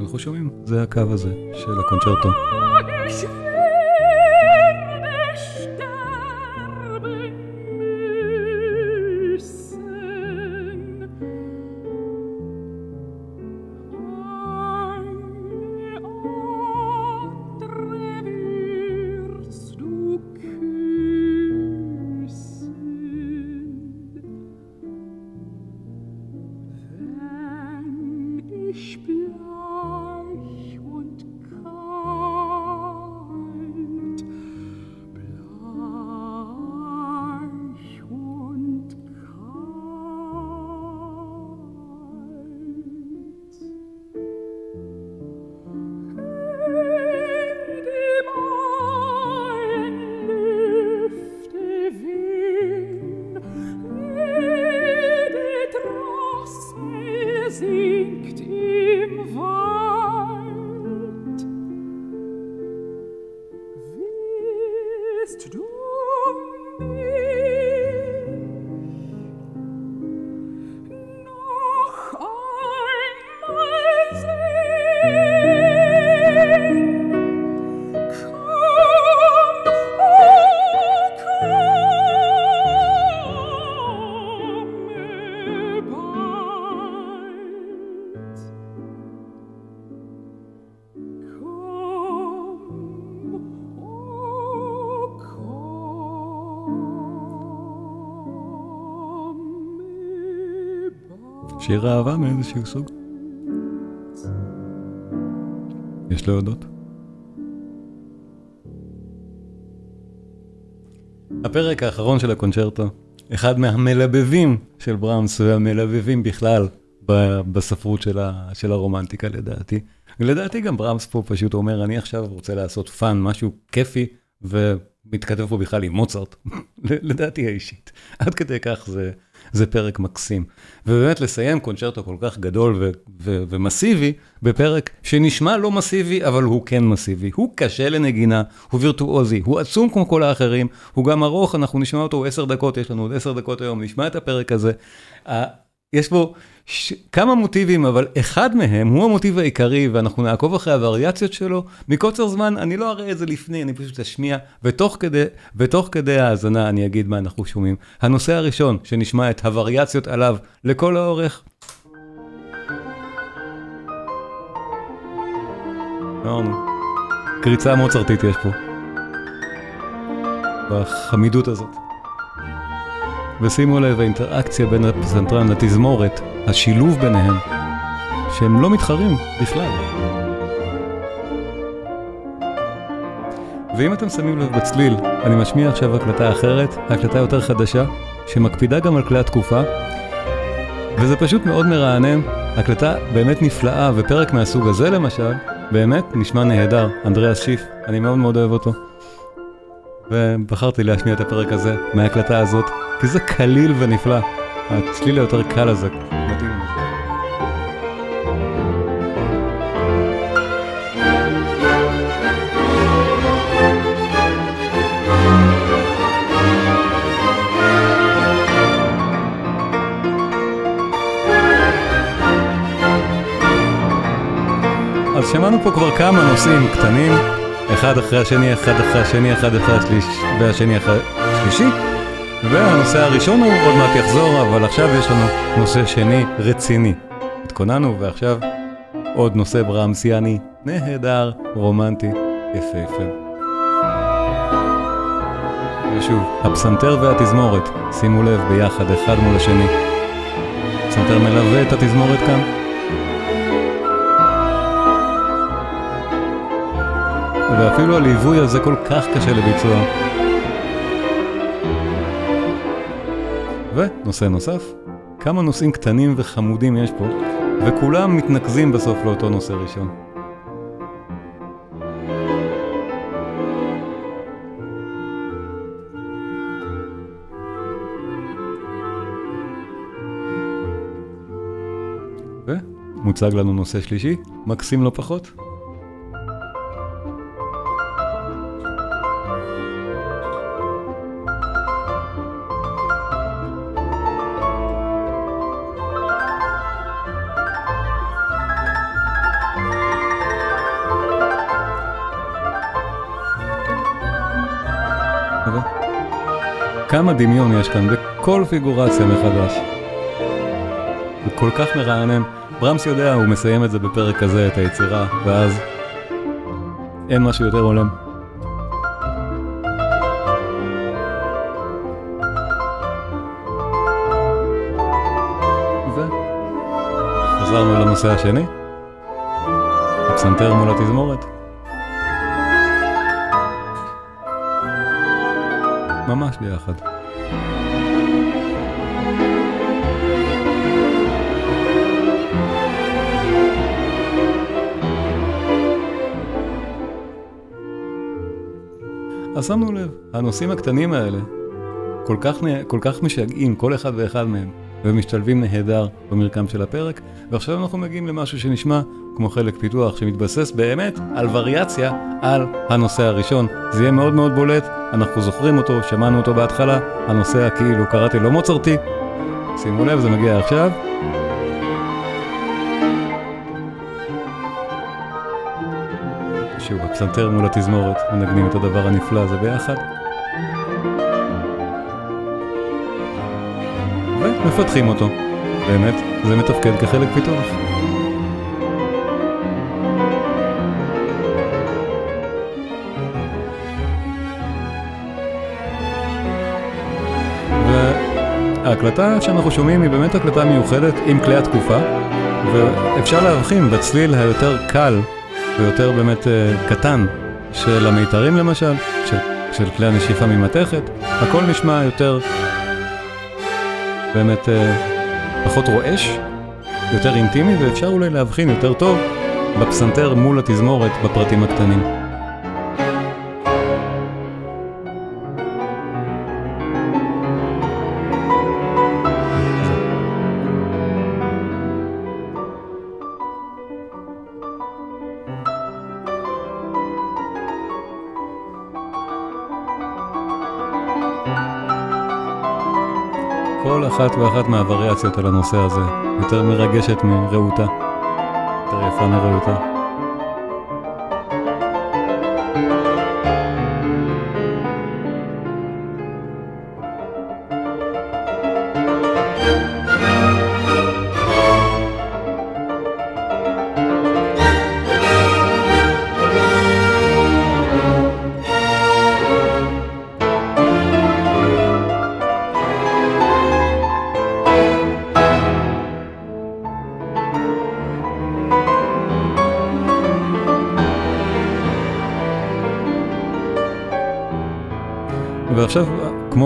אנחנו שומעים, זה הקו הזה של הקונצ'רטו. שיר אהבה מאיזשהו סוג. יש להודות. הפרק האחרון של הקונצ'רטו, אחד מהמלבבים של ברמס והמלבבים בכלל בספרות של הרומנטיקה לדעתי. לדעתי גם ברמס פה פשוט אומר, אני עכשיו רוצה לעשות fun, משהו כיפי, ומתכתב פה בכלל עם מוצרט, לדעתי האישית. עד כדי כך זה, זה פרק מקסים. ובאמת לסיים קונצ'רטו כל כך גדול ו- ו- ומסיבי, בפרק שנשמע לא מסיבי, אבל הוא כן מסיבי. הוא קשה לנגינה, הוא וירטואוזי, הוא עצום כמו כל האחרים, הוא גם ארוך, אנחנו נשמע אותו עשר דקות, יש לנו עוד עשר דקות היום, נשמע את הפרק הזה. יש בו ש... כמה מוטיבים, אבל אחד מהם הוא המוטיב העיקרי, ואנחנו נעקוב אחרי הווריאציות שלו. מקוצר זמן, אני לא אראה את זה לפני, אני פשוט אשמיע, ותוך כדי, ותוך כדי ההאזנה אני אגיד מה אנחנו שומעים. הנושא הראשון, שנשמע את הווריאציות עליו לכל האורך. קריצה מוצרטית יש פה. בחמידות הזאת. ושימו לב, האינטראקציה בין הפסנתרן לתזמורת, השילוב ביניהם, שהם לא מתחרים בכלל. ואם אתם שמים לב בצליל, אני משמיע עכשיו הקלטה אחרת, הקלטה יותר חדשה, שמקפידה גם על כלי התקופה, וזה פשוט מאוד מרענן, הקלטה באמת נפלאה, ופרק מהסוג הזה למשל, באמת נשמע נהדר, אנדריאס שיף, אני מאוד מאוד אוהב אותו. ובחרתי להשמיע את הפרק הזה מההקלטה הזאת, כי זה קליל ונפלא. הצליל היותר קל הזה. אז שמענו פה כבר כמה נושאים קטנים, אחד אחרי השני, אחד אחרי השני, אחד אחרי השלישי, והשני אחרי השלישי. והנושא הראשון הוא עוד מעט יחזור, אבל עכשיו יש לנו נושא שני רציני. התכוננו ועכשיו עוד נושא ברמסיאני נהדר, רומנטי, יפהפה. ושוב, הפסנתר והתזמורת, שימו לב ביחד אחד מול השני. הפסנתר מלווה את התזמורת כאן. ואפילו הליווי הזה כל כך קשה לביצוע. ונושא נוסף, כמה נושאים קטנים וחמודים יש פה, וכולם מתנקזים בסוף לאותו נושא ראשון. ומוצג לנו נושא שלישי, מקסים לא פחות. כמה דמיון יש כאן בכל פיגורציה מחדש. הוא כל כך מרענן. ברמס יודע, הוא מסיים את זה בפרק כזה, את היצירה, ואז אין משהו יותר הולם. וחזרנו לנושא השני, הפסנתר מול התזמורת. ממש ביחד. אז שמנו לב, הנושאים הקטנים האלה כל כך, כל כך משגעים, כל אחד ואחד מהם, ומשתלבים נהדר במרקם של הפרק, ועכשיו אנחנו מגיעים למשהו שנשמע כמו חלק פיתוח שמתבסס באמת על וריאציה על הנושא הראשון. זה יהיה מאוד מאוד בולט, אנחנו זוכרים אותו, שמענו אותו בהתחלה, הנושא הכאילו קראתי לו מוצרטי. שימו לב, זה מגיע עכשיו. שוב, הפסנתר מול התזמורת, מנגנים את הדבר הנפלא הזה ביחד. ומפתחים אותו. באמת, זה מתפקד כחלק פיתוח. ההקלטה שאנחנו שומעים היא באמת הקלטה מיוחדת עם כלי התקופה, ואפשר להבחין בצליל היותר קל ויותר באמת uh, קטן של המיתרים למשל, של, של כלי הנשיפה ממתכת, הכל נשמע יותר באמת uh, פחות רועש, יותר אינטימי, ואפשר אולי להבחין יותר טוב בפסנתר מול התזמורת בפרטים הקטנים. אחת ואחת מהווריאציות על הנושא הזה יותר מרגשת מרעותה, יותר יפה מרעותה.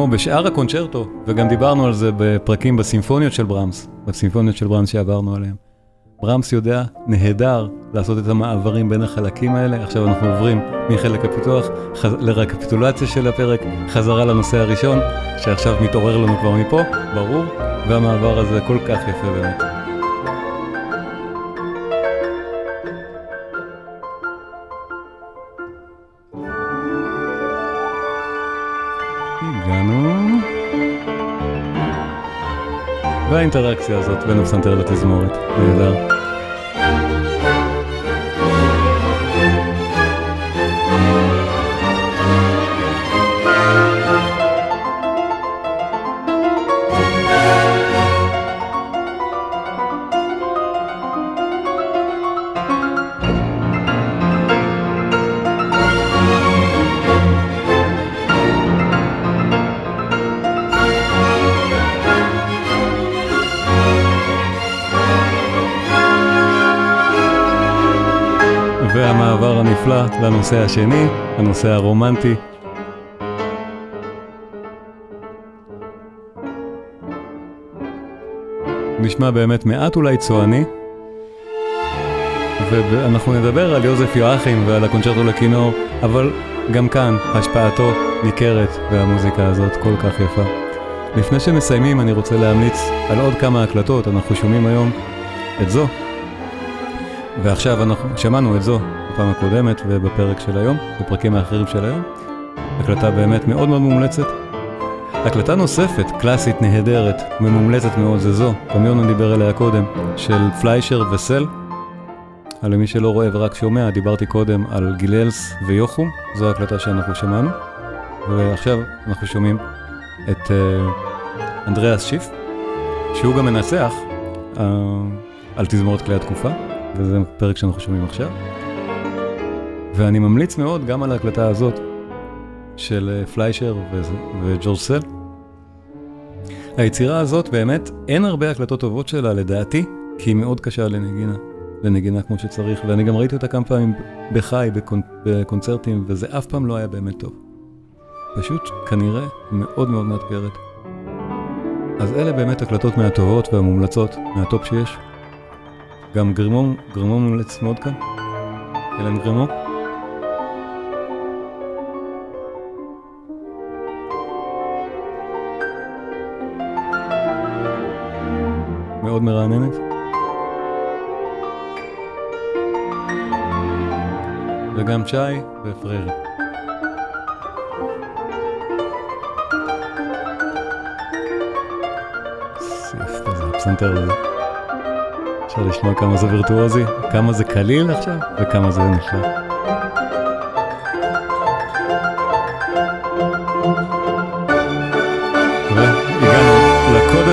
כמו בשאר הקונצ'רטו, וגם דיברנו על זה בפרקים בסימפוניות של ברמס, בסימפוניות של ברמס שעברנו עליהן. ברמס יודע נהדר לעשות את המעברים בין החלקים האלה, עכשיו אנחנו עוברים מחלק הפיתוח חז... לרקפיטולציה של הפרק, חזרה לנושא הראשון, שעכשיו מתעורר לנו כבר מפה, ברור, והמעבר הזה כל כך יפה באמת. והאינטראקציה הזאת בין הפסנתר לתזמורת, נהדר. הנפלא לנושא השני, הנושא הרומנטי. נשמע באמת מעט אולי צועני, ואנחנו נדבר על יוזף יואכים ועל הקונצ'רטו לכינור, אבל גם כאן השפעתו ניכרת והמוזיקה הזאת כל כך יפה. לפני שמסיימים אני רוצה להמליץ על עוד כמה הקלטות, אנחנו שומעים היום את זו ועכשיו אנחנו שמענו את זו בפעם הקודמת ובפרק של היום, בפרקים האחרים של היום. הקלטה באמת מאוד מאוד מומלצת. הקלטה נוספת, קלאסית, נהדרת, ממומלצת מאוד, זה זו, גם יונה דיבר עליה קודם, של פליישר וסל. על מי שלא רואה ורק שומע, דיברתי קודם על גיללס ויוחום, זו הקלטה שאנחנו שמענו. ועכשיו אנחנו שומעים את uh, אנדריאס שיף, שהוא גם מנצח uh, על תזמורת כלי התקופה. וזה פרק שאנחנו שומעים עכשיו. ואני ממליץ מאוד גם על ההקלטה הזאת של אה, פליישר וג'ורג' סל. היצירה הזאת באמת, אין הרבה הקלטות טובות שלה לדעתי, כי היא מאוד קשה לנגינה, לנגינה כמו שצריך, ואני גם ראיתי אותה כמה פעמים בחי, בקונ... בקונצרטים, וזה אף פעם לא היה באמת טוב. פשוט כנראה מאוד מאוד מאתגרת. אז אלה באמת הקלטות מהטובות והמומלצות, מהטופ שיש. גם גרימון, גרימון מומלץ מאוד כאן. אלן גרימון. מאוד מרעננת. וגם צ'אי ופררי. הפסנתר הזה. אפשר לשמוע כמה זה וירטואוזי, כמה זה קליל עכשיו וכמה זה נפלא.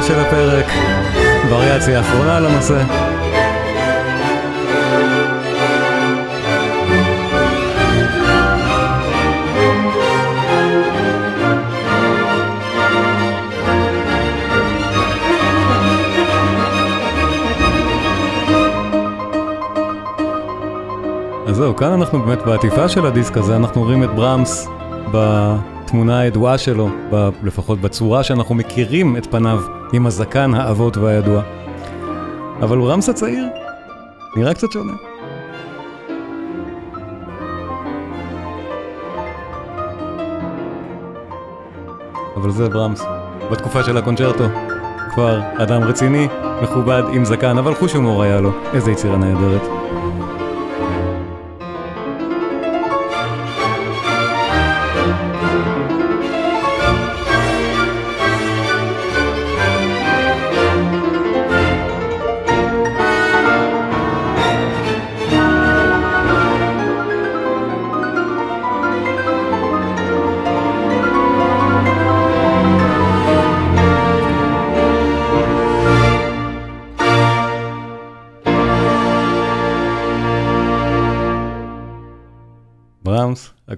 של הפרק, וריאציה אחרונה לנושא. אז זהו, כאן אנחנו באמת בעטיפה של הדיסק הזה, אנחנו רואים את ברמס בתמונה הידועה שלו, ב, לפחות בצורה שאנחנו מכירים את פניו. עם הזקן האבות והידוע. אבל ברמס הצעיר נראה קצת שונה. אבל זה ברמס, בתקופה של הקונצ'רטו. כבר אדם רציני, מכובד, עם זקן, אבל חוש הומור היה לו. איזה יצירה נהדרת.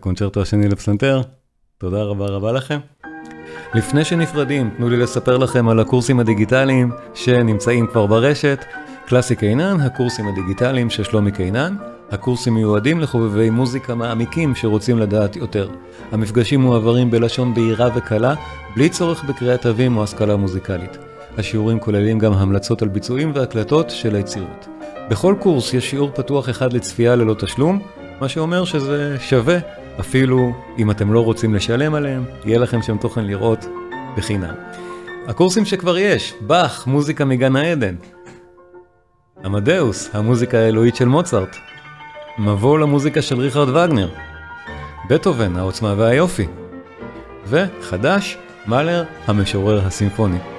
הקונצ'רטו השני לפסנתר, תודה רבה רבה לכם. לפני שנפרדים, תנו לי לספר לכם על הקורסים הדיגיטליים שנמצאים כבר ברשת. קלאסי קינן, הקורסים הדיגיטליים של שלומי קינן. הקורסים מיועדים לחובבי מוזיקה מעמיקים שרוצים לדעת יותר. המפגשים מועברים בלשון בהירה וקלה, בלי צורך בקריאת תווים או השכלה מוזיקלית. השיעורים כוללים גם המלצות על ביצועים והקלטות של היצירות. בכל קורס יש שיעור פתוח אחד לצפייה ללא תשלום, מה שאומר שזה שווה, אפילו אם אתם לא רוצים לשלם עליהם, יהיה לכם שם תוכן לראות בחינם. הקורסים שכבר יש, באך, מוזיקה מגן העדן. עמדאוס, המוזיקה האלוהית של מוצרט. מבוא למוזיקה של ריכרד וגנר. בטהובן, העוצמה והיופי. וחדש, מאלר, המשורר הסימפוני.